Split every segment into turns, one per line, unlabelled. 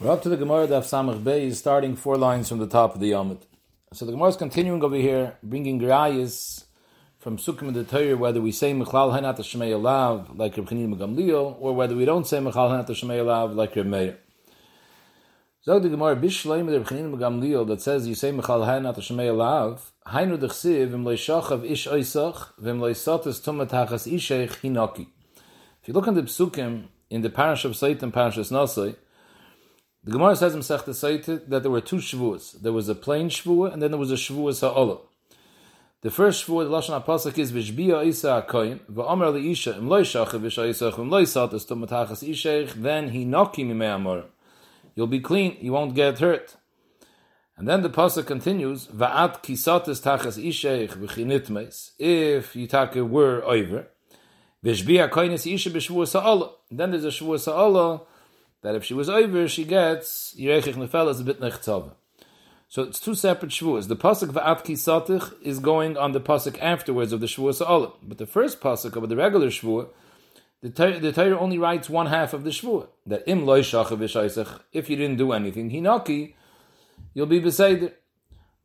We're up to the Gemara Daf Samach Bey, starting four lines from the top of the Yomid. So the Gemara is continuing over here, bringing Grayas from Sukkim and the Torah, whether we say Mechlal Hanat Shemei Alav, like Reb Chanin Gamliel, or whether we don't say Mechlal Hanat Shemei Alav, like Reb Meir. So the Gemara, Bishleim Reb Chanin Gamliel, that says you say Mechlal Hanat Shemei Alav, Hainu Dechsiv, Vim Leishachav Ish Oisach, Vim Leisatis Tumat Hachas Isheich Hinaki. If you look in the Psukim, in the Parish of Sait and Parish of Nasai, the Gemara says in Masechta Saitit that there were two Shavuos. There was a plain Shavuot and then there was a Shavuos Ha'olah. The first Shavuot, the Lashon HaPasuk is Vishbiya Isa HaKoyin, V'omer Isha Im Loi Shachav Isha Isach, Im Loi Satas Tum Matachas Isheich, then he noki mimei amor. You'll be clean, you won't get hurt. And then the Pasuk continues, Va'at kisatis tachas isheich v'chinitmes, if you take a word over, Vishbiya Koinis Isha B'Shavuos Ha'olah. Then there's a Shavuos Ha'olah, that if she was over, she gets Yerechich Nefel as a bit nechtzava. So it's two separate shvuas. The pasuk va'at kisatich is going on the pasuk afterwards of the shvuas olam, but the first pasuk of the regular shvuah, the Torah only writes one half of the shvuah. That im loy shachav if you didn't do anything, hinaki, you'll be beseder.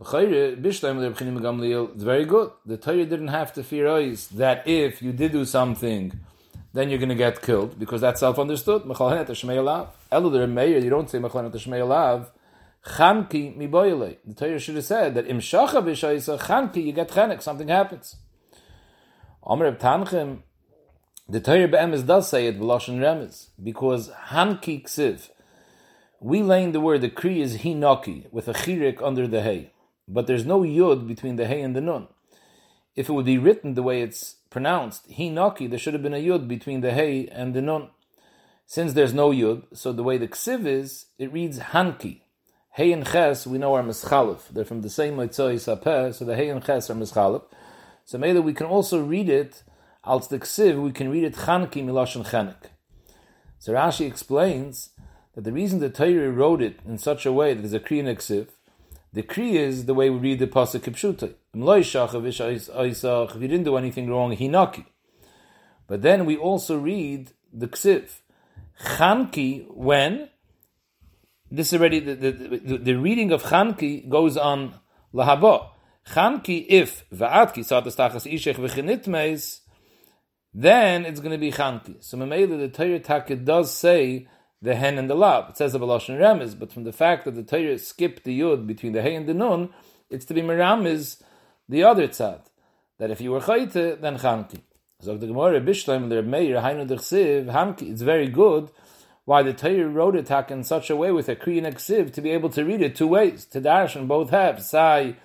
It's very good. The Torah didn't have to fear eyes that if you did do something then you're going to get killed because that's self-understood. Mechalet Shmei Alav. Elder Meir, you don't say. Chanki mi boyle. The Torah should have said that im shacha b'shayisa chanki you get chenek, something happens. Omer Tanchem, the Torah be'emes does say it b'lashon remez because hanki ksiv. We lay the word the kri is hinoki with a chirik under the hay, but there's no yud between the hay and the nun. If it would be written the way it's pronounced hinaki, there should have been a yud between the hey and the nun. Since there's no yud, so the way the ksiv is, it reads hanki. Hey and ches, we know are mischalif. They're from the same mitzvah sapeh, so the hey and ches are mischalif. So maybe we can also read it, als the ksiv, we can read it chanki miloshen chanek. So Rashi explains that the reason the Torah wrote it in such a way that there's a kriya ksiv, the kri is the way we read the pasuk kipshuta. If you didn't do anything wrong, hinaki. But then we also read the ksiv. Chanki, when? This already, the, the, the, the reading of Chanki goes on lahaba. Chanki, if, va'atki, satas tachas ishech v'chinitmeis, then it's going to be Chanki. So Mamela, the Torah Taka does say the hen and the lav. It says a Balashon Remiz, but from the fact that the Torah skipped the yud between the hey and the nun, it's to be Meramiz the other tzad. That if you were chayte, then chanki. So the Gemara Bishleim the Meir Hainu Dechsiv Hanki. It's very good why the Torah wrote it in such a way with a kriyan eksiv to be able to read it two ways to dash on both halves. Sai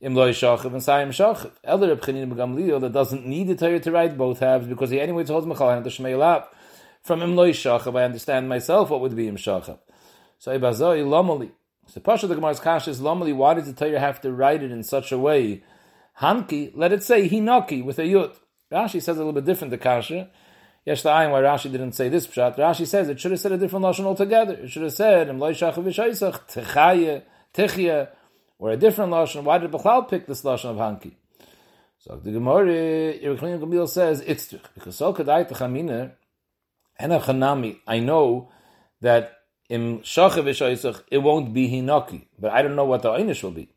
im loy shachav and sai im shachav. Elder Reb Chanin that doesn't need the Torah to write both halves because he anyway told Mechal and the Shmei From im loy shachav, I understand myself what would be im shachav. So ibazoi lomali. So Pasha the Gemara's kash is lomali. Why does the Torah have to write it in such a way? Hanki, let it say Hinaki with a Yud. Rashi says a little bit different, the Kasha. Yesh ayin why Rashi didn't say this pshat. Rashi says it should have said a different lashon altogether. It should have said Im loishach v'shaisach techaye techye or a different lashon. Why did Bechlal pick this lashon of hanki? So the Gemara Yerushalayim Gamil says it's because so kadai techamina ena chanami. Er I know that im shachav it won't be hinaki, but I don't know what the einish will be.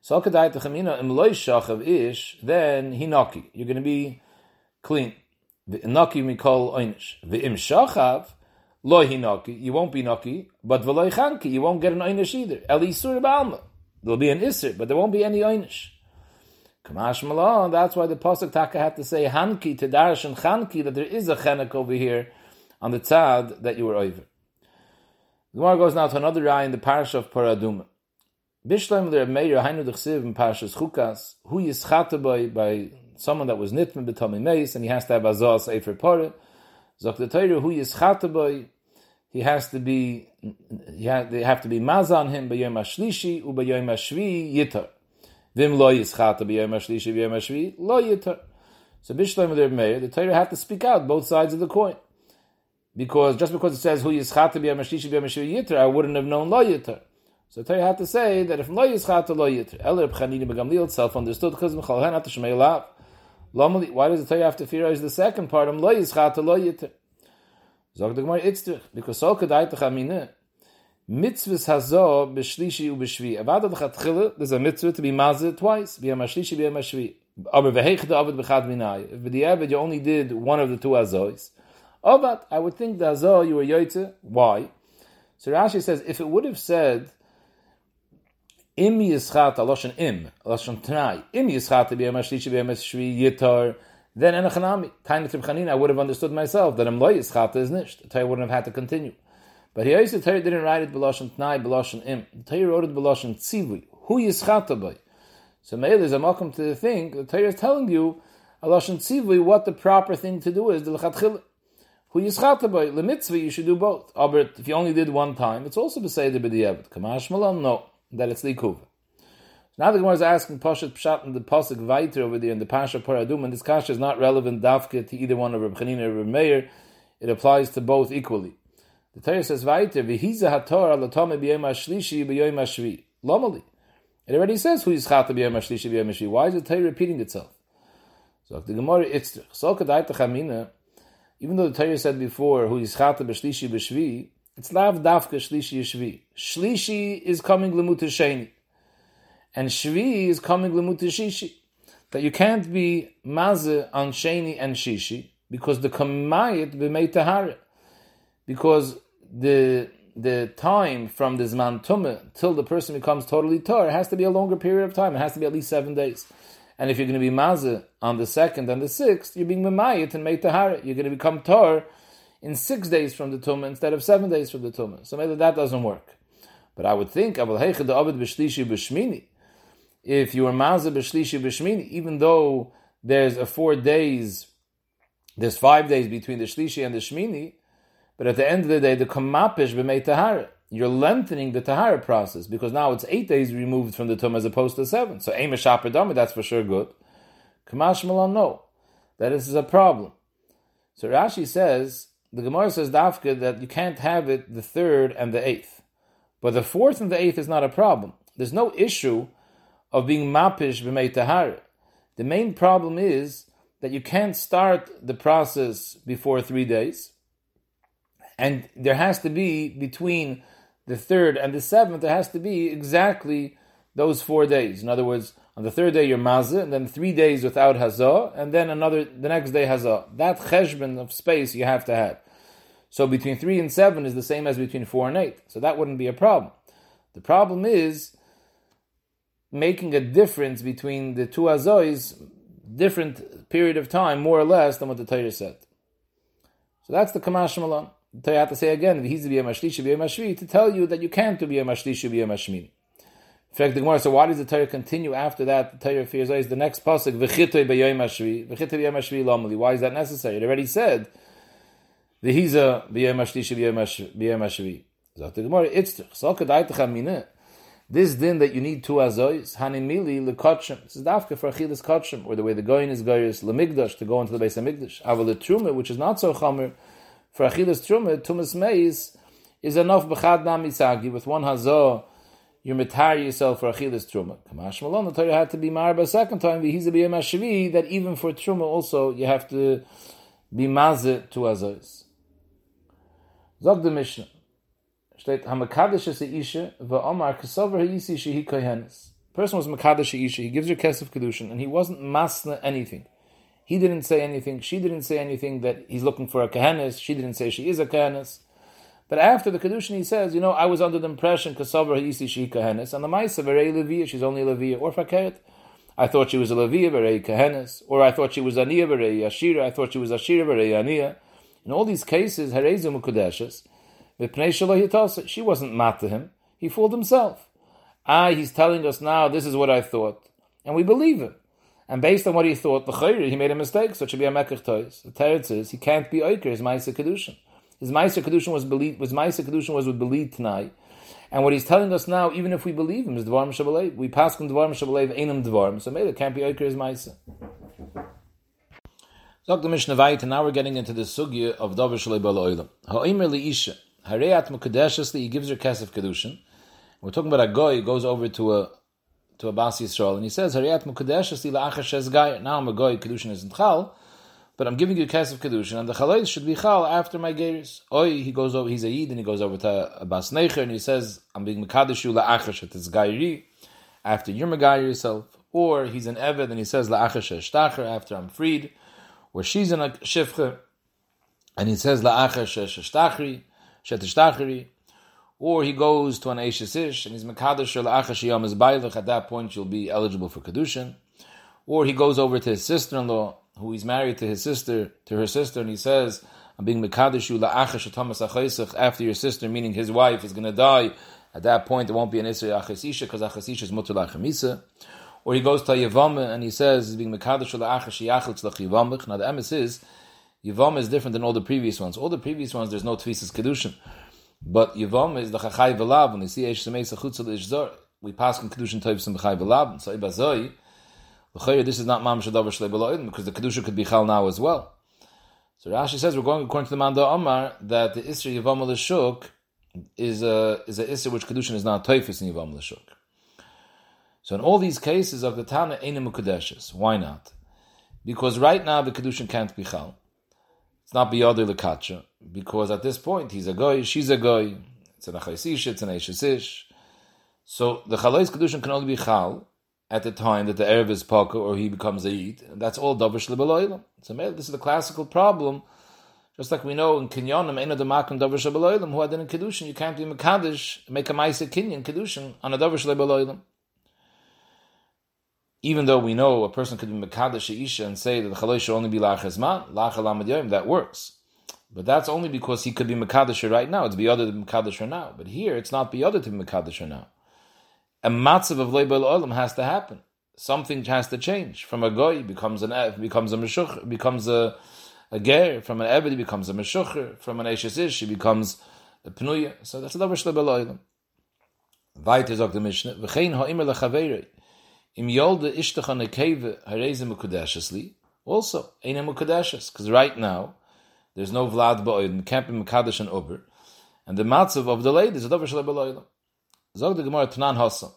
So kadai techamina im loy shachav ish, then hinaki. You're going to be clean. The naki mikol einish. The im shachav loy hinaki. You won't be naki, but v'loy chanki. You won't get an einish either. Eli sur ba'alma. There'll be an isser, but there won't be any einish. Kamash malon. That's why the pasuk taka had to say hanki to darash and chanki that there is a chenek over here on the tzad that you were over. The Gemara goes now to another eye in the parish of Paraduma. Bishlam le Meir Hainu Dechsiv in Parshas Chukas, who yischata by by someone that was nitmen b'tomei meis, and he has to have azah sefer pore. Zok the Torah, who yischata by, he has to be, he ha, they have to be maza on him b'yom hashlishi u b'yom hashvi yitar. Vim lo yischata b'yom hashlishi b'yom hashvi lo yitar. So Bishlam le Meir, the Torah have to speak out both sides of the coin. Because just because it says who yischata b'yom hashlishi b'yom hashvi yitar, I wouldn't have known lo yitar. So Torah had to say that if lo yischat lo yitr, Eller B'chanini B'gamliel self understood because Mechal Hanat Shmei Lav. Why does the Torah have to fear is the second part? Lo yischat lo yitr. Zog the Gemara Itztrich because so kedai techamine. mitzvahs hazo b'shlishi u b'shvi. Avad ad there's a mitzvah to be mazeh twice, b'yam hashlishi, b'yam hashvi. Aber v'heich the avid b'chad. If b'diavad you only did one of the two hazois, Avad, I would think the hazo you were yoyte. Why? So Rashi says, if it would have said, im yischat aloshan im, aloshan tnai, im yischat b'yam hashlishi, b'yam hashvi, yitar, then enochanami, tiny Chanina, I would have understood myself that im lo yischat is nisht. The Torah wouldn't have had to continue. But here the Torah didn't write it b'lashon tnai, b'lashon im. The Torah wrote it b'lashon tzivui. Who yischata by? So Meil is a welcome to the thing. The Torah is telling you, alashon tzivui, what the proper thing to do is the lechatchila. Yischata? The mitzvah you should do both. But if you only did one time, it's also b'seider b'diavad. Kamash malam, no, that it's likuva. Now the Gemara is asking Pashat Pshat and the Pasuk Vaiter over there in the Pasha Paradum, and this kasha is not relevant dafke to either one of Reb Chanina or Reb Meir. It applies to both equally. The Torah says weiter, "V'hiza haTorah latome b'yom hashlishi b'yom hashvi." Lomali. It already says who is chata b'yom hashlishi b'yom hashvi. Why is the Torah repeating itself? So the Gemara it's so chamina. Even though the Torah said before who is chata b'shlishi b'shvi, it's lav dafka shlishi shvi. Shlishi is coming lemut sheni, and shvi is coming lemut shishi. That you can't be maze on sheni and shishi because the kamayit b'mei tahara because the the time from the Zman Tumah till the person becomes totally Tor has to be a longer period of time. It has to be at least seven days. And if you're going to be Mazah on the second and the sixth, you're being Memayit and Meitahara. You're going to become Tor in six days from the Tumah instead of seven days from the Tumah. So maybe that doesn't work. But I would think, if you were Mazah B'Shlishi B'Shmini, even though there's a four days, there's five days between the Shlishi and the Shmini, but at the end of the day, the kamapish b'mei tahara. You're lengthening the tahara process because now it's eight days removed from the tum as opposed to seven. So ema shaper that's for sure good. Kamash malon, no. That this is a problem. So Rashi says, the Gemara says dafka that you can't have it the third and the eighth. But the fourth and the eighth is not a problem. There's no issue of being mapish b'mei tahara. The main problem is that you can't start the process before three days and there has to be between the third and the seventh, there has to be exactly those four days. In other words, on the third day you're mazah, and then three days without hazah, and then another the next day hazah. That cheshbon of space you have to have. So between three and seven is the same as between four and eight. So that wouldn't be a problem. The problem is making a difference between the two hazois, different period of time, more or less, than what the Torah said. So that's the Kamash Torah have to say again, he's be a mashlishi be to tell you that you can't be a mashlishi be a. In fact, the Gemara, so why does the Torah continue after that? The Torah fears is the next pasuk, v'chitoy b'yoy mashvi lomali. Why is that necessary? It already said, v'hiza b'yoy mashlishi b'yoy mashvi. Zot the Gemara, it's so mineh. This din that you need two azois, hanimili lekotchem. This is dafka for achilas kotchem, or the way the goyin is goyis lemigdash to go into the base of migdash. Aval which is not so chomer, for achilas truma, tumas meis is enough b'chad namisagi with one hazor. You mitar yourself for achilas truma. Kamash malon, the Torah had to be marba a second time. V'hiza b'yem that even for truma also you have to be mazet to azos. Zog the Mishnah. Steht hamakadosh es isha va'omar kasover ha'isi shehi kohenes. Person was makadosh isha. He gives her kesef kedushin, and he wasn't masna anything. He didn't say anything. She didn't say anything that he's looking for a kahanis. She didn't say she is a kahanis. But after the kedushin, he says, you know, I was under the impression kasavar ha'isi she kahanis, and the ma'isa verei levia, she's only a levia or fakayet. I thought she was a levia verei kahanis, or I thought she was aniya verei ashira. I thought she was ashira verei aniya. In all these cases, harezu mukudeshes, she wasn't mad to him. He fooled himself. Ah, he's telling us now, this is what I thought. And we believe him. And based on what he thought, the he made a mistake, so it should be a mekach tois. The Teretz says he can't be oiker, his Maisa Kedushin. His Maisa Kedushin was believed, was Maisa Kedushin was with believed tonight. And what he's telling us now, even if we believe him, is Dvarm Shabbalev. We pass him Dvarm Shabbalev, Einam Dvarm. So maybe it can't be oiker, his Maisa. Dr. Mishnah Vayit, and now we're getting into the sugya of Dover Shalei Bala Oilam. Ha'omer li'isha, Hareat Mukadeshesli, he gives her Kesef Kedushin. We're talking about a who goes over to a to a Bas Yisrael, and he says, Hariyat gayer. Now I'm a guy, Kedushin isn't chal, but I'm giving you a case of kedushin, and the chalais should be chal after my geris. Oi, he goes over, he's a yid, and he goes over to a bas necher, and he says, I'm being mekadosh you la'achash gairi, after you're megayir yourself, or he's an eved, and he says la'achash shtacher, after I'm freed, or she's in a shifcha, and he says la'achash shtachri, shetishtachri, or he goes to an Eishes Ish, and he's Mekadosh la'achash yom is at that point you'll be eligible for Kedushin. Or he goes over to his sister-in-law, who he's married to his sister, to her sister, and he says, I'm being Mekadishu la'achash achaysach after your sister, meaning his wife is going to die. At that point, there won't be an Isra achasisha, because achasisha is mutter la'achamisa. Or he goes to Yavama and he says, he's being Mekadishu la'achash yachel tzlach Now the emes is, Yavam is different than all the previous ones. All the previous ones, there's no Tvisas Kedushin. But Yavam is the Chachai Velav, when they see Eish Semeis Achutzel Ishzor, we pass in Kedushin Tovsim B'chai Velav, so Ibazoi, this is not Mamash Adavar Shlei B'lo'im, because the Kedusha could be Chal now as well. So Rashi says we're going according to the Manda Omar that the Isra Yavam L'Shuk is a is a Isra which Kedushin is not Toifis in Yavam L'Shuk. So in all these cases of the Tana Einim Mukadeshes, why not? Because right now the Kedushin can't be Chal. It's not Biyadu L'Kacha, because at this point he's a Goy, she's a Goy, it's an Achaisish, it's an Eishesish. So the Chalais Kedushin can only be Chal at the time that the Erev is Paka or he becomes a Yid. That's all Davish Libeloilam. So this is the classical problem. Just like we know in Kinyonim, Eina Damakim Davish Libeloilam, who had in Kedushin, you can't be Mekadosh, make a Maisa Kinyan Kedushin on a Davish Libeloilam. Even though we know a person could be Mekadosh Isha and say that the Chaloi should only be Lachazman, Lachalam that works. But that's only because he could be Mekadosh right now. It's be other than Mekadosh now. But here, it's not be other than Mekadosh now a matzav of leibel olam has to happen. Something has to change. From a goy becomes an becomes a meshuch, becomes a a ger. From an eved becomes a meshucher. From an eshes ish he becomes a pnuya. So that's the davar leibel olam. Weiter sagt der Mishnah, v'chein ha'imr lechaverei, im yolde ishtach an ekeve hareze mekudeshesli, also, eine mekudeshes, because right now, there's no vlad ba'oid, can't be mekadesh and uber, and the matzav of the lady is a davar shleibel olam. Zog de Gemara Tanan Hossa.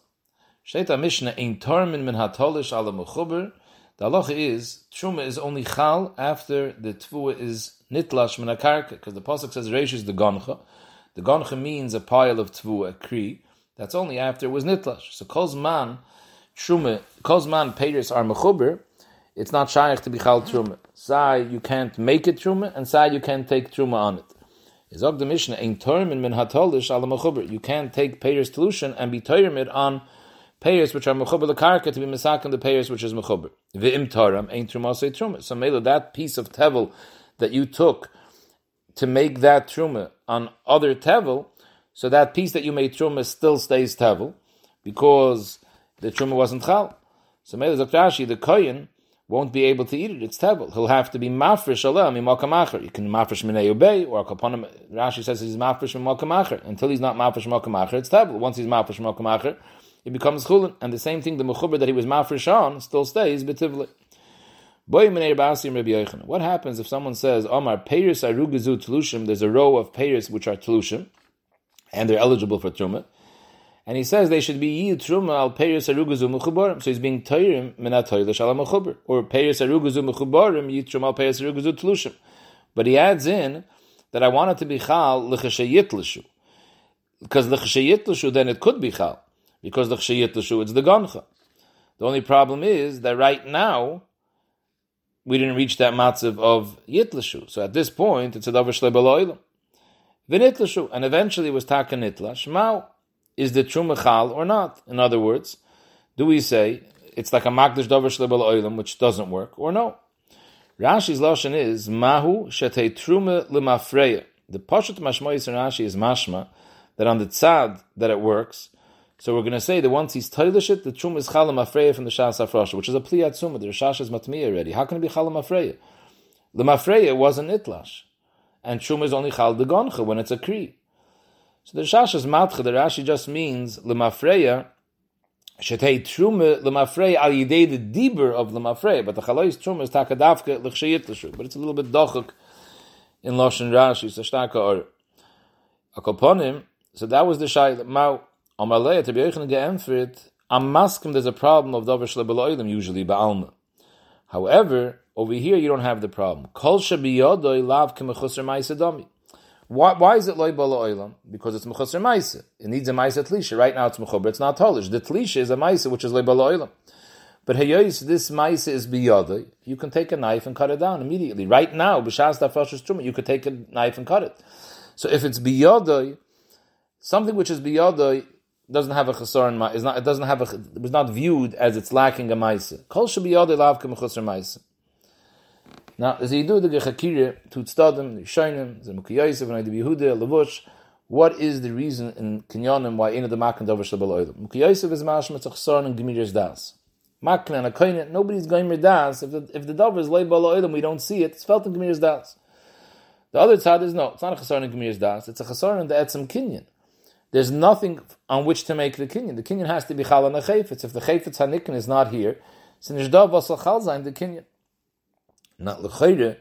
Steht a Mishnah in Tormin min hatolish ala mechuber. The halacha is truma is only chal after the tvua is nitlash min akarka, because the pasuk says reish is the goncha. The goncha means a pile of tvua, a kri. That's only after it was nitlash. So kol man truma, kol man peiris are mechuber. It's not shaykh to be chal truma. Sai you can't make it truma, and sai you can't take truma on it. Is the Mishnah ein termin min hatolish ala mechuber. You can't take payers solution and be toyrimid on payers which are mechuber karka to be misakin the payers which is mechuber. V'im taram trumasei truma. Say truma. So mele that piece of tevel that you took to make that truma on other tevel, so that piece that you made truma still stays tevel because the truma wasn't chal. So mele Zakrashi, the koyin won't be able to eat it. It's tevel. He'll have to be mafresh aleh mimokamacher. You can mafresh minei ubei, or kaponim. Rashi says he's mafresh mimokamacher. Until he's not mafresh mimokamacher, it's tevel. Once he's mafresh mimokamacher, it becomes chulin. And the same thing, the mechuber that he was mafresh on still stays betivli. What happens if someone says, Omar, payers arugazu tlushim, there's a row of payers which are tlushim, and they're eligible for trumah and he says they should be yid al peiris arugazu mechubarim. So he's being teirim minat toilish al mechubar, or peiris arugazu mechubarim yid al peiris arugazu tlushim. But he adds in that I want it to be chal l'chashayit because l'chashayit then it could be chal because l'chashayit it's the goncha. The only problem is that right now we didn't reach that matzav of yitlashu. So at this point, it's a davar shlebeloilim. V'nitlashu, and eventually it was taka nitlash. Is the truma chal or not? In other words, do we say it's like a makdash davar shlebel oilam, which doesn't work, or no? Rashi's lashon is mahu shetei truma lemafreya. The pashat mashmoyis in Rashi is mashma that on the tzad that it works. So we're going to say that once he's toilish it, the truma is chalam afreya from the shas afrosha, which is a pliyat suma. The Rashash is matmiya already. How can it be chalam afreya? Lemafreya wasn't itlash, and truma is only chal degoncha when it's a kri. So the Shashas Matcha, the Rashi just means Lemafreya, Shetei Trume Lemafreya al Yidei the Dibur of Lemafreya, but the Chalois Trume is Takadavke L'chshayit L'shu, but it's a little bit dochuk in Loshen Rashi, so Shtaka or Akoponim, so that was the Shai, Mao, Amalei, to be Yochanan ge'emfrit, Am Maskim, there's a problem of Dover Shlebeloidim usually, Ba'alma. However, over here you don't have the problem. Kol shabiyodoi lav kemechusar ma'isa Why, why is it loy bala oilam? Because it's mechusar ma'isa. It needs a ma'isa tlisha. Right now it's mechuber, it's not tolish. The tlisha is a ma'isa which is loy bala oilam. But hayos, this ma'isa is biyodoi. You can take a knife and cut it down immediately. Right now, b'shas dafashus truma, you could take a knife and cut it. So if it's biyodoi, something which is biyodoi doesn't have a chesaron, is not, it doesn't have a, it was not viewed as it's lacking a ma'isa. Kol shabiyodoi lav kemechusar ma'isa. Now, as you do the Gechakirya, Tutstadim, the Shainim, the Mukiyaisev, and the Yehuda, Levush, what is the reason in Kinyanim why in the Makan Dover Shabal Oilam? Mukiyaisev is Mashma Tzachsar and Gemir's Das. Makan and Akoinet, nobody's going with Das. If the, if the Dover is Leibal Oilam, we don't see it, it's felt in Gemir's Das. The other side is no, it's not a Chasar in Gemir's Das, it's a Chasar in the Etzem Kinyan. There's nothing on which to make the Kinyan. The Kinyan has to be Chal and a Chayfetz. If the Chayfetz Hanikin is not here, so Nishdav Vasal Chal the Kinyan. Not lechayre.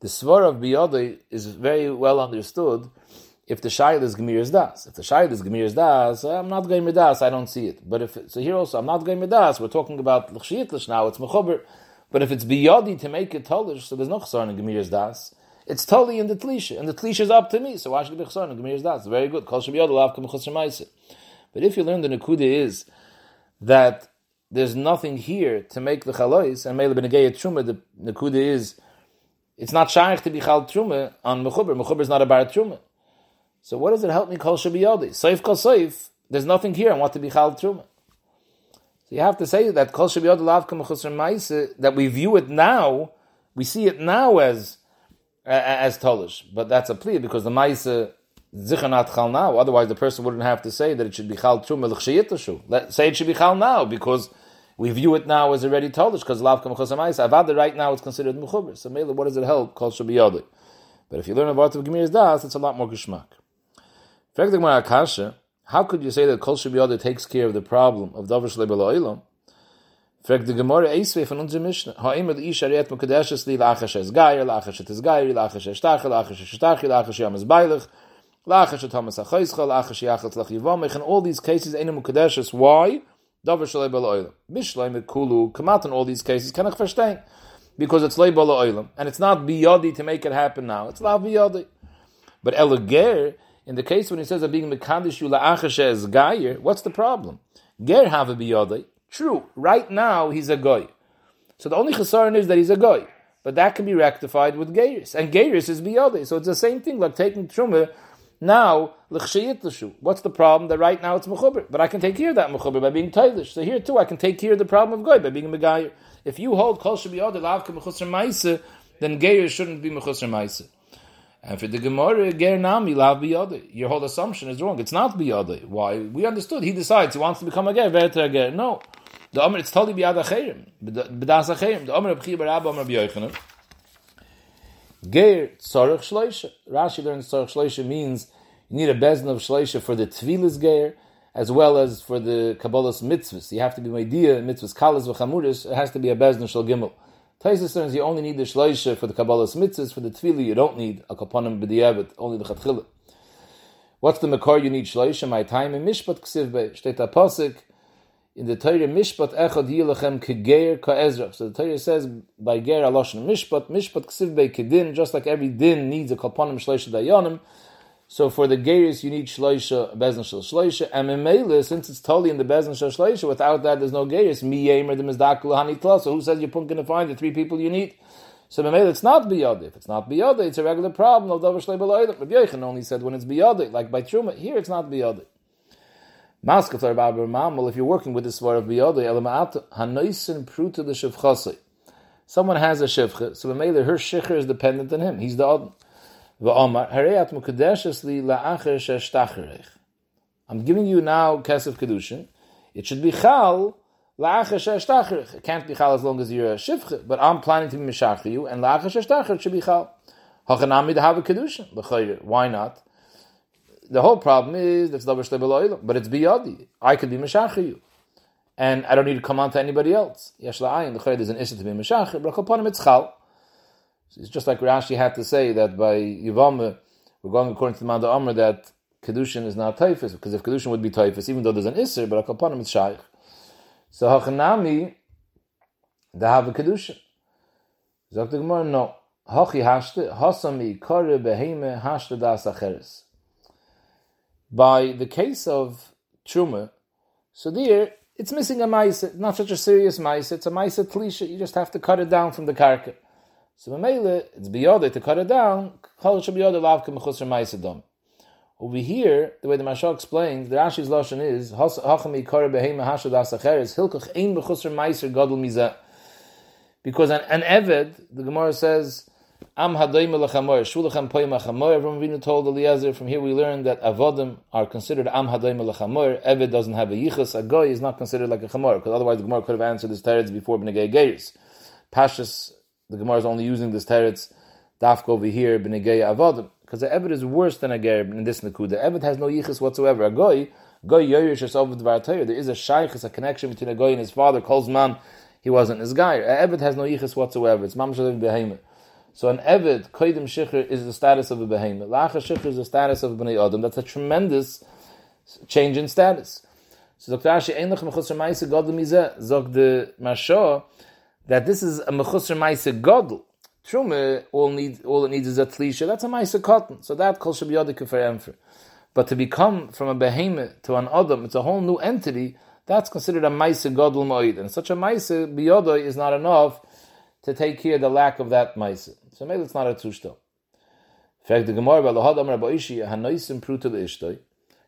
The svar of biyadei is very well understood. If the shayl is gemir das, if the shayl is gemir das, uh, I'm not going das. I don't see it. But if so, here also I'm not going das. We're talking about l'chshiyitlish now. It's mechober. But if it's biyadi to make it tolish, so there's no chsar in gemir das. It's totally in the tlisha, and the tlisha is up to me. So why should it be chsar in gemir das? Very good. Kol shabiyad lav kam But if you learn the nekuda is that there's nothing here to make the chalois, and Mele Benegei Truma, the Nakuda is, it's not shaykh to be chal Truma on Mechuber. Mechuber is not a bar Truma. So what does it help me kol shabiyodi? Saif kol saif, there's nothing here, I want to be chal Truma. So you have to say that kol shabiyodi lav kamachusar maise, that we view it now, we see it now as, as tolish, but that's a plea because the maise zichanat chal now. Otherwise, the person wouldn't have to say that it should be chal truma l'chshayitashu. Say it should be chal now because we view it now as already told us because lav kamachos Avada right now it's considered mechuber. So mainly, what does it help? Kol shabiyodi. But if you learn about the Gemir's das, it's a lot more geshmak. How could you say that kol shabiyodi takes care of the problem of davar shlebel oilam? Frag the Gemara Eisve von unserer Mishnah. Ha'im el ish ariet mukadeshes li lachash es gayer, lachash et es gayer, lachash es shtachel, lachash es shtachel, lachash yam es beilich, In all these cases, einem mukadeshes. Why? Davar shalei bala oilam. Mishlei mekulu, out in all these cases, can I verstehen? Because it's lei bala oilam, and it's not biyadi to make it happen now. It's la biyadi. But elager, in the case when he says that being mekadishu la'achashe as gayer, what's the problem? Ger have a biyadi. True, right now he's a goy. So the only chesaron is that he's a goy. But that can be rectified with geiris. And geiris is biyadi. So it's the same thing like taking truma now, what's the problem? That right now it's mechuber, but I can take care of that mechuber by being tailish. So here too, I can take care of the problem of goy by being a megayer. If you hold kol shabiyod lavka mechusar ma'isa, then geir shouldn't be mechusar ma'isa. And for the Gemara, ger nami lav biyode. Your whole assumption is wrong. It's not biyode. Why? We understood. He decides he wants to become a ger. Verter ger. No. The Omer, it's totally biyad acherim. B'das acherim. The Omer, Abchi Barabba, Omer B'yoichanim. Ger tzorach shleisha. Rashi learns tzorach shleisha means you need a bezin of shleisha for the tvilas ger, as well as for the kabbalah's mitzvahs. You have to be meidia mitzvahs kalas v'chamuris. It has to be a bezin shel gimel. Learns you only need the shleisha for the kabbalah's mitzvahs. For the tvila you don't need a kaponim b'diavad, only the chatchila. What's the makor you need shleisha? My time in mishpat ksiv be shteta pasik in the Torah mishpat echad yilachem kegeir ka'ezra. So the Torah says by ger aloshin mishpat mishpat ksiv be kedin. Just like every din needs a kaponim shleisha dayanim. So for the geiris you need shleisha bezin shel shleisha. And memela since it's totally in the bezin shel shleisha, without that there's no geiris. Mi yemer the mizdakul hani So who says you're going to find the three people you need? So memela it's not biyade. If it's not biyade, it's a regular problem of davar shlei. Rabbi Yechon only said when it's biyade, like by truma. Here it's not biyade. Well, if you're working with the svar of biyodei, elama'at hanoisen pruta the shevchasei. Someone has a shevcha, so made her shikher is dependent on him. He's the odin. V'omar hareyat mukadeshes li la'acher sheshtacharech. I'm giving you now kesef kedushin. It should be chal la'acher sheshtacharech. It can't be chal as long as you're a shivcha, but I'm planning to be mishach you, and la'acher sheshtacharech should be chal. Hachanami to have a kedushin. Why not? The whole problem is that's davar shlei but it's biyadi. I could be meshacher and I don't need to come on to anybody else. Yesh la'ayin the there's an issue to be meshacher, but upon it's chal. It's just like Rashi had to say that by Yivam, we're going according to the Manda Amr that kedushin is not taifus because if kedushin would be taifus, even though there's an isser, but upon it's shaykh. So hachanami, they have a kedushin. Sagt the Gemara, no. Hachi hashte, hasami kare beheme hashte das acheres. By the case of Truma, so there, it's missing a maisa, not such a serious maisa, it's a maisa tlisha, you just have to cut it down from the karka. So Mamela, it's biyode to cut it down, kol shabiyode lavka mechusar maisa dom. Over here, the way the Mashal explains, the Rashi's lashon is hachami kare behema hashad asacheres hilkach ein bechusar meiser gadol mizah. Because an, an Eved, the Gemara says, Am hadoim lechamor, shulachem poyim achamor. Everyone Vinu told Eliezer, from here we learn that avodim are considered am hadoim lechamor. Eved doesn't have a yichus. A goy is not considered like a chamor, because otherwise the Gemara could have answered this teretz before b'negei geiris. Pashas, the Gemara is only using this teretz, dafka over here, b'negei avodim. Because the Eved is worse than a ger in this nakuda. Eved has no yichus whatsoever. A goy, goy yoyish es over the There is a shaychus, a connection between a goy and his father, calls man, he wasn't his guy. A Eved has no yichus whatsoever. It's mamshalim behemoth. So an Eved, Koidim Shikhr, is the status of a behemoth. Lacha Shikhr is the status of a Bnei Adam. That's a tremendous change in status. So Dr. Ashi, Ein Lech Mechusar Maise Godel Mizeh, Zog the Mashah, that this is a Mechusar Maise Godel. Trume, all, need, all it needs is a Tlisha. That's a Maise Cotton. So that Kol Shab Yodika for Emfer. But to become from a behemoth to an Adam, it's a whole new entity, that's considered a Maise Godel Moed. And such a Maise Biyodoi is not enough to take care of the lack of that Maise. So maybe it's not a tushto. fact, the Gemara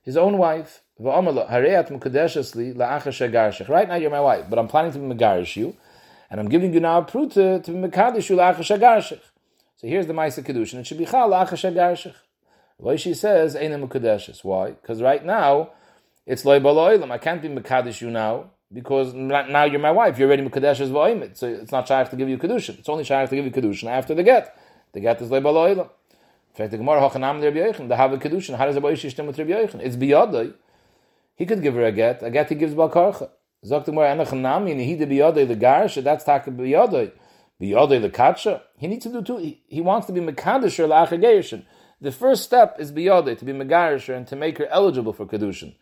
his own wife. Right now you're my wife, but I'm planning to be Megarish you, and I'm giving you now a Pruta to be Mekadish you La'acha Shagarshach. So here's the Maisa Kedushin. It should be Chal La'acha Shagarshach. She says, Eina Mukadeshas. Why? Because right now, it's Loi Baloilam. I can't be Mekadish you now, because now you're my wife. You're already Mekadesh's Va'imit. So it's not Shaykh to give you Kedushin. It's only Shaykh to give you Kedushin after the get. The get is Leibal. In fact, the Gemara Hochanam Rabbi Yochanan, the have a Kedushin. How does Boish Yishtem with Rabbi Yochanan? It's Biyadai. He could give her a get. A get he gives Balkarcha. Zok the Gemara and he the Biyadai, the Garsha, that's Taka Biyadai. Biyadai, the Katsha. He needs to do two. He, he wants to be Mekadisher La'achagayishin. The first step is Biyadai, to be Megarisher and to make her eligible for Kedushin.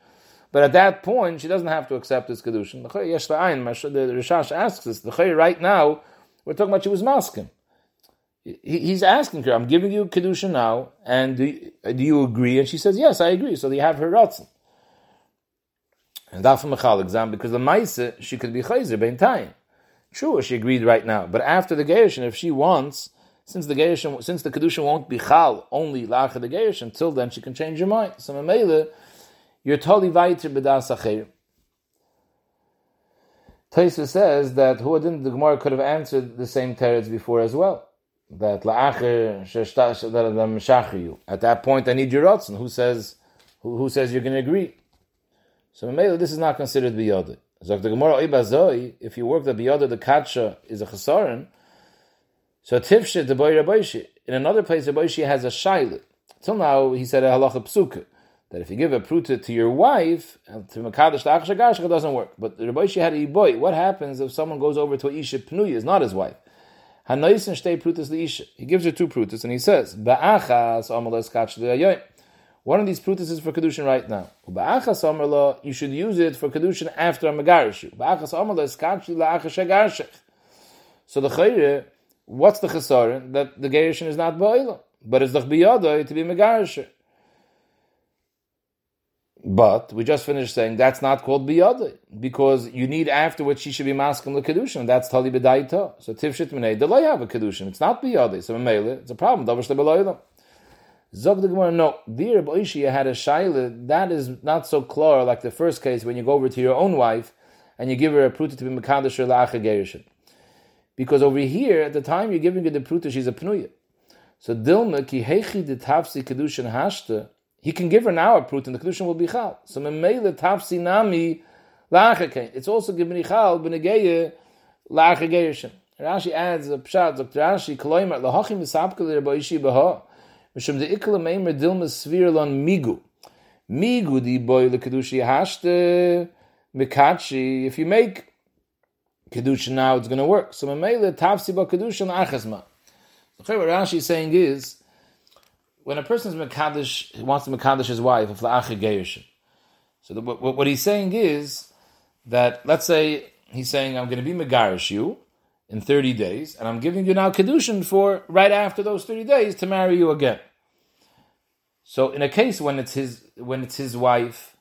But at that point, she doesn't have to accept his kedushin. The Rashash asks us, the right now, we're talking about she was masking. He's asking her, I'm giving you kedushin now, and do you, do you agree? And she says, yes, I agree. So they have her ratzin. And that's from Michal exam, because the Maisa, she could be chayzer, bein time. True, she agreed right now. But after the Gershon, if she wants, since the Gershon, since the Kedushin won't be chal, only lacha the Gershon, until then she can change her mind. So Mamela, you're totally weiter b'das. Taisa says that who didn't the Gemara could have answered the same teretz before as well. That la'acher. At that point, I need your rotzen. Who says who, who says you're going to agree? So this is not considered biyod. So the Gemara ibazoi, if you work the biyod, the katsha is a chesaron. So tifshe the boy rabbishi. In another place, rabbishi has a shaila. Till now, he said a halacha psuka that if you give a pruta to your wife, uh, to Makadash to it doesn't work. But the Rabbi had a boy. What happens if someone goes over to Isha Pnuya, is not his wife? Prutas Isha. He gives her two prutas and he says, Ba'achas amalas kach One of these prutas is for Kedushin right now. Ba'achas amala, you should use it for Kedushin after a Megarishu. Ba'achas amalas kach la'achas So the Chayre, what's the Chesaron? That the Gerishin is not Ba'ilah. But it's the to be Megarishu. But we just finished saying that's not called biyade because you need afterwards she should be masking the kedushin. That's tali b'daita. So tivshit minay delay have a kedushin. It's not biyade. So mele it's a problem. Davish lebeloylam. Zog the Gemara, no, dear Boishia had a shaila, that is not so clear like the first case when you go over to your own wife and you give her a pruta to be Mekadosh or Because over here, at the time you're giving her the pruta, she's a pnuya. So Dilma, ki hechi de tafsi kedushin hashta, he can give her now a prut, and the kedushin will be chal. So memele tafsi nami la'achake. It's also given chal b'negeye la'achageyishin. Rashi adds a pshat. Dr. Rashi koloimer lahachim v'sapkel l'raboishi b'ha. Mishum de ikla meimer dilma svirlon migu. Migu di boy l'kedushi hashte mikachi. If you make kedushin now, it's going to work. So memele tafsi ba kedushin achasma. So what Rashi is saying is when a person is Mekadosh, wants to Mekadosh his wife. So the, what, what, he's saying is that, let's say, he's saying, I'm going to be Megarish you, in 30 days, and I'm giving you now Kedushin for right after those 30 days to marry you again. So in a case when it's his when it's his wife,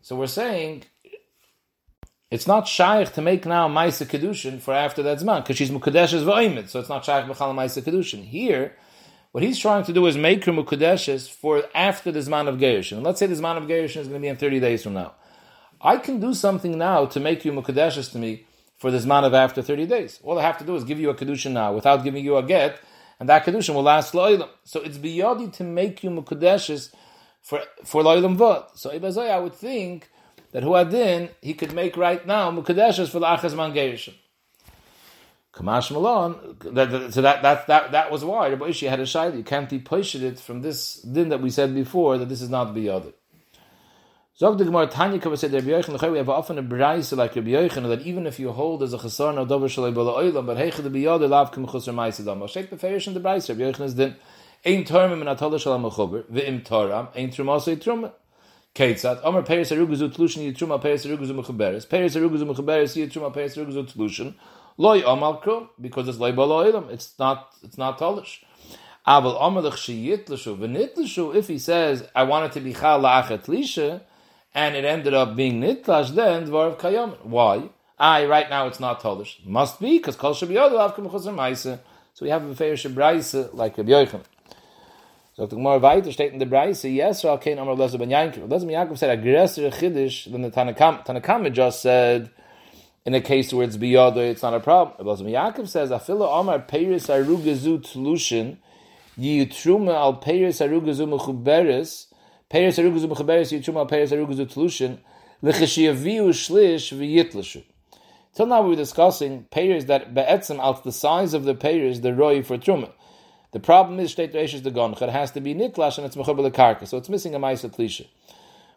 so we're saying it's not shaykh to make now Maisa Kedushin for after that Zman, because she's Mukadeshes V'oimid, so it's not shaykh B'chal Maisa Kedushin. Here, what he's trying to do is make her Mukadeshes for after the Zman of Gerushin. Let's say the Zman of Gerushin is going to be in 30 days from now. I can do something now to make you Mukadeshes to me for the Zman of after 30 days. All I have to do is give you a Kedushin now without giving you a get, and that Kedushin will last Lo'ilam. So it's biyadi to make you Mukadeshes for, for Lo'ilam Vod. So Ibazai, I would think that Huadin, he could make right now Mukadeshes for the Achaz Man Gerishim. Kamash Malon, so that, that, that, that was why Rabbi Ishi had a shayla. You can't be it from this din that we said before that this is not biyadi. Zog the Gemara Tanya Kava said Rabbi Yochanan we have often a brayse like Rabbi Yochanan that even if you hold as a chasar no dover shalei bala oilam but heiche the biyad lav kem chusar ma'aseh dam. Shek beferish in the brayse Rabbi Yochanan is then ein tormim in atola shalom achober ve'im toram ein trumasei truma. Keitzat Omer Peres Aruguzu Tlushin Yitruma Peres Aruguzu Mechuberes Peres Aruguzu Mechuberes Yitruma Peres Aruguzu Tlushin Loy Omal because it's Loy Balo It's not it's not Tolish. Aval Omer L'Chshiyit L'Shu V'Nit L'Shu If he says I want it to be Chal La'achet and it ended up being Nitlash then Dvar of Kayom. Why? I right now it's not Tolish. Must be because Kol Shabiyod Lav Kum Chuzar Maisa. So we have a fair Shabraisa like Rabbi Yochanan. So the Gemara weiter steht in der Breise, Yisrael kein Amar Lezer ben Yankov. Lezer ben Yankov said a größere Chiddush than the Tanakam. Tanakam just said, in a case where it's biyado, it's not a problem. Lezer ben Yankov says, Afila Amar Peiris Arugazu Tlushin, Yitruma al Peiris Arugazu Mechuberis, Peiris Arugazu Mechuberis, Yitruma al Peiris Arugazu Tlushin, L'cheshiyaviu Shlish v'yitlashu. Till now we were discussing payers that be'etzim out the size of the payers, the roy for truma. The problem is state reishes the goncha. Has to be niklash and it's mechubel karka, so it's missing a ma'isa tlisha.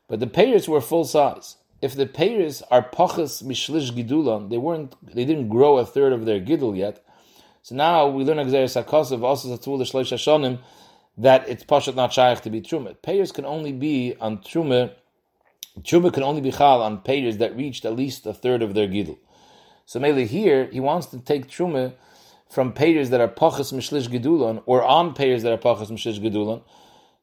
But the payers were full size. If the payers are pachas mishlish gidulan, they weren't, they didn't grow a third of their gidul yet. So now we learn exeris hakosav also zatul shloish hashonim that it's pashat not shaykh to be truma. Payers can only be on truma. Truma can only be chal on payers that reached at least a third of their gidul. So mainly here he wants to take truma from payers that are pachas mishlish gedulon or on payers that are pachas mishlish gedulon.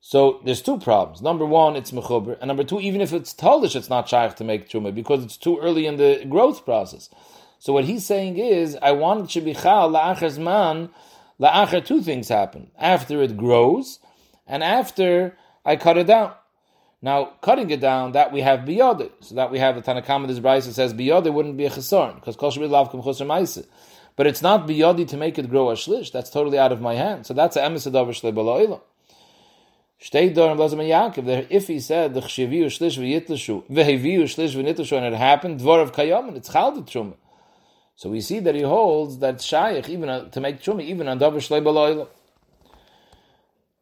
So there's two problems. Number one, it's mechuber, and number two, even if it's talish, it's not shaykh to make truma because it's too early in the growth process. So what he's saying is, I want shibichal la'achar zman la'achar. Two things happen after it grows, and after I cut it down. Now, cutting it down, that we have biyode. So that we have the Tanakama, this Bryce says biyode wouldn't be a chesarn, because kol shabit lav kum chosar ma'iseh but it's not biyadi to make it grow a shlish. That's totally out of my hand. So that's a shle baloilam. Shtei dorim blazim Yaakov. If he said the chshiviu shlish v'yitlashu v'heviu shlish v'nitlashu and it happened dvor of kayom and it's chal truma. So we see that he holds that shaykh even uh, to make truma even on davar shle baloilam.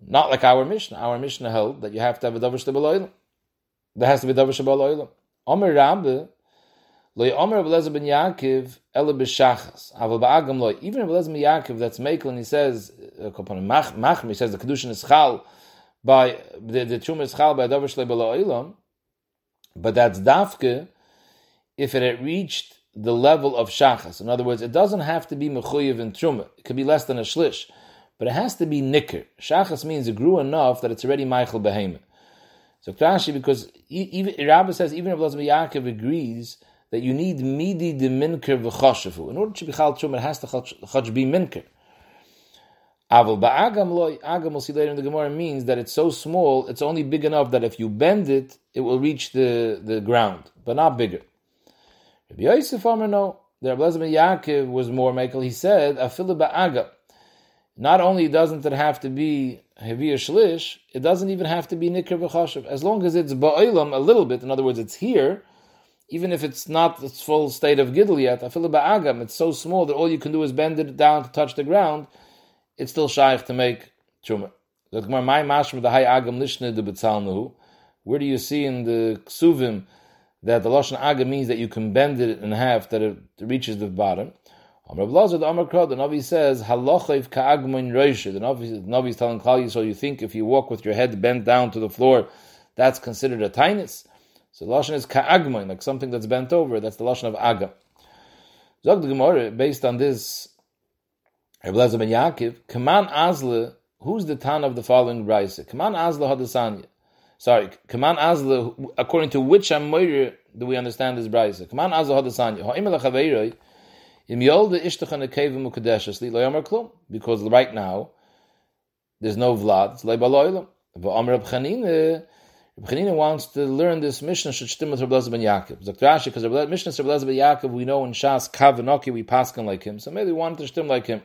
Not like our Mishnah. Our Mishnah held that you have to have a davar shle baloilam. There has to be davar shle baloilam. Omer Rabbe Lo Omer Abelezer ben Yaakov Ela b'shachas. Aval ba'agam lo. Even Abelezer ben Yaakov that's makel and he says uh, mach he says the kedushin is chal by the the truma is chal by shlei b'la But that's dafke if it had reached the level of shachas. In other words, it doesn't have to be mechuyev in truma. It could be less than a shlish, but it has to be nicker. Shachas means it grew enough that it's already Michael behemoth. So Rashi, because even Rabbi says even if Yaakov agrees that you need midi de minker v'choshefu. In order to be chal truma, it has to be minker. Aval ba'agam loy, agam we'll see later in the Gemara means that it's so small, it's only big enough that if you bend it, it will reach the, the ground, but not bigger. Rabbi Yosef Omer no, the Rabbi Yaakov was more makel. He said, afilu ba'agam. Not only doesn't it have to be heviya shlish, it doesn't even have to be nikr v'choshev. As long as it's ba'ilam a little bit, in other words, it's here, even if it's not its full state of gidl yet, afil ba'agam, it's so small that all you can do is bend it down to touch the ground, it's still shaykh to make truma. Where do you see in the ksuvim that the lashon agam means that you can bend it in half that it reaches the bottom? the Navi says halachiv ka'agmoin roisha. The Navi is telling Klal so you think if you walk with your head bent down to the floor, that's considered a tinus. So the lashon is ka'agmoin, like something that's bent over. That's the lashon of aga. Zog the Gemara, based on this, Rabbi Lezer ben Yaakov, Kaman Azle, who's the Tan of the following Brisa? Kaman Azle Hadasanya. Sorry, Kaman Azle, according to which Amoyer do we understand this Brisa? Kaman Azle Hadasanya. Ha'imel HaChaveiroi, Im Yolde Ishtachan Ekevim Ukadeshas Li Lo Yomer Klum. Because right now, there's no Vlad, it's Leiba Loilam. V'Amr Reb Chanina, Reb Chanina wants to learn this Mishnah should stem with Lezer ben Yaakov. Dr. Rashi, because Mishnah Reb ben Yaakov, we know in Shas Kavanoki we paskin like him, so maybe we want to stem like him.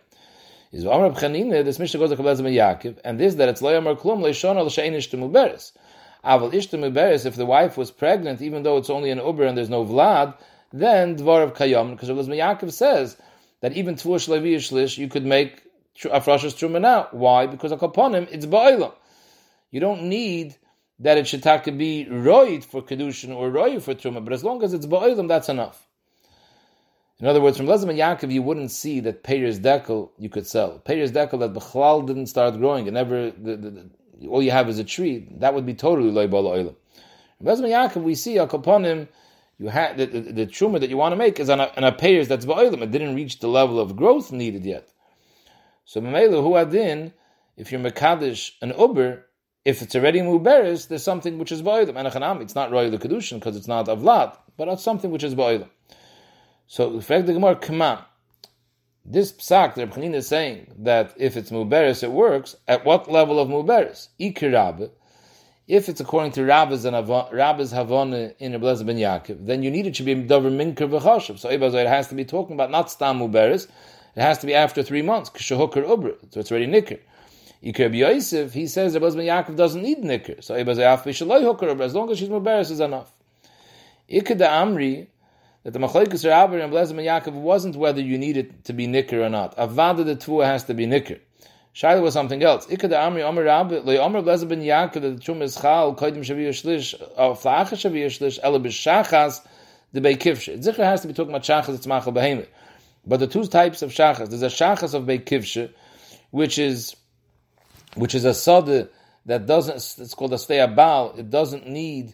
Is V'Amr Reb Chanina, this Mishnah goes to ben Yaakov, and this that it's Lo Yomer Klum, Leishon al Shein Ishtem Uberes. Aval Ishtem Uberes, if the wife was pregnant, even though it's only an Uber and there's no Vlad, then Dvar of Kayom, because ben Yaakov says that even Tvur Shlevi Shlish, you could make Afrashas Truma now. Why? Because upon him, it's Ba'ilam. You don't need that it should to be roid for kedushin or roid for truma, but as long as it's ba'ilim, that's enough. In other words, from Lezim and Yaakov, you wouldn't see that Peiris dekel you could sell. Peiris dekel that Bechlal didn't start growing, and never the, the, the, all you have is a tree. That would be totally loy ba'olim. In Lezim and Yaakov, we see al kaponim, you had the, the, the truma that you want to make is on a, on a Peiris that's ba'ilim. It didn't reach the level of growth needed yet. So who adin, if you're Mekadish an Uber, if it's already muberis, there's something which is boilim. And it's not royal kedushin because it's not avlad, but it's something which is boilim. So the the Gemara, come This psak, the Rebchanin is saying that if it's muberis, it works. At what level of muberis? Ikir If it's according to Rabbis and Rabbis Havon in Rebbe ben Yaakov, then you need it to be davar minker v'chashav. So it has to be talking about not stam muberis. It has to be after three months. Kishahukar ubr. So it's already nicker. Yikir Yosef, he says that Bezman Yaakov doesn't need nikr. So as long as she's Mubaris is enough. The Amri, that the Machlaikas Rabbi and Bezman Yaakov wasn't whether you need it to be nikr or not. Avada the Tvua has to be nikr. Shaila was something else. Ikad Amri Omer Rabbi, Le Omer Bezman ben Yaakov, that the Trum is Chal, Koidim Shavir Shlish, or Flacha Shavir Shlish, Ele B'Shachas, the Beikivshe. Zikr has to be talking about Shachas, it's Machal Behemoth. But the two types of Shachas, there's a Shachas of Beikivshe, which is which is a sada that doesn't, it's called a steyabal, it doesn't need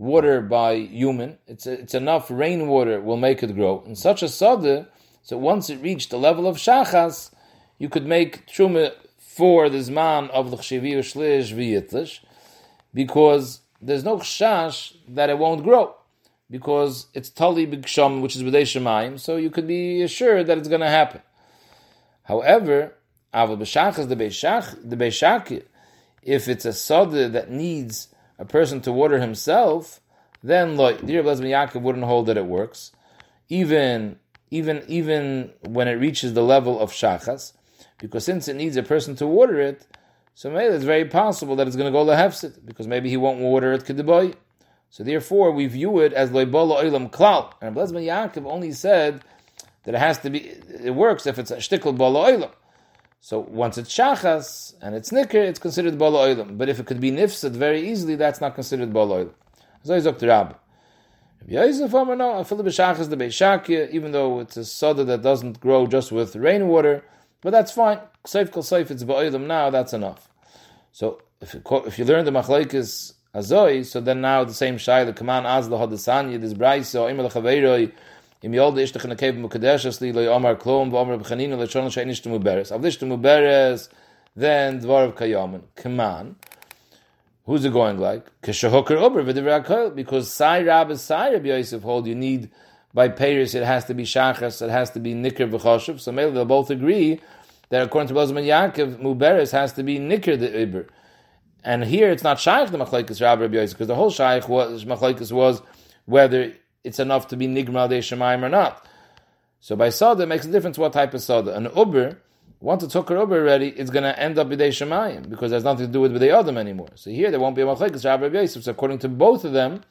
water by human. It's, it's enough rainwater will make it grow. In such a sada, so once it reached the level of shachas, you could make truma for the zman of the shlish v'yitlish, because there's no chash that it won't grow, because it's tali b'gsham, which is b'dei shemayim, so you could be assured that it's going to happen. However, Aval b'shachas the beishach the beishak. If it's a sada that needs a person to water himself, then like the Yaakov wouldn't hold that it works, even even even when it reaches the level of shachas, because since it needs a person to water it, so maybe it's very possible that it's going to go lehefsit because maybe he won't water it kedeboy. So therefore, we view it as loibola oilam klal. And Rebbe Yaakov only said that it has to be it works if it's a shtickle bola oilam. So once it's shachas and it's nicker, it's considered bala oilam. But if it could be nifsad very easily, that's not considered bala oilam. So he's up to Rab. Yosef Omer no, the b'shachas the even though it's a soda that doesn't grow just with rainwater, but that's fine. Seif kol seif, it's ba'oilam now, that's enough. So if you, if you learn the machlaikis azoi, so then now the same shayla, kaman az lahadasanya, this brayso, imel chaveiroi, im yol de a cave mukadesh li lo omar klom va omar bchanina le shon shein ishtu muberes av muberes then dvar of kayaman kaman who's it going like? Keshahoker ober v'divrei because sai rab sai Rabbi Yosef hold you need by payers it has to be shachas it has to be nikr v'choshev. So maybe they'll both agree that according to Bozman Yaakov muberes has to be nikr the iber and here it's not shaykh the machlekes Rabbi Yosef because the whole shaykh was machlekes was whether it's enough to be nigmal de shemayim or not. So by sada, it makes a difference what type of soda. An uber, once it's hooker uber already, it's going to end up b'dei shemayim because there's nothing to do with b'dei adam anymore. So here there won't be a machlekes Rabbi Yosef. So according to both of them,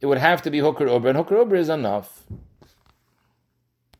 it would have to be hooker uber, and hooker uber is enough.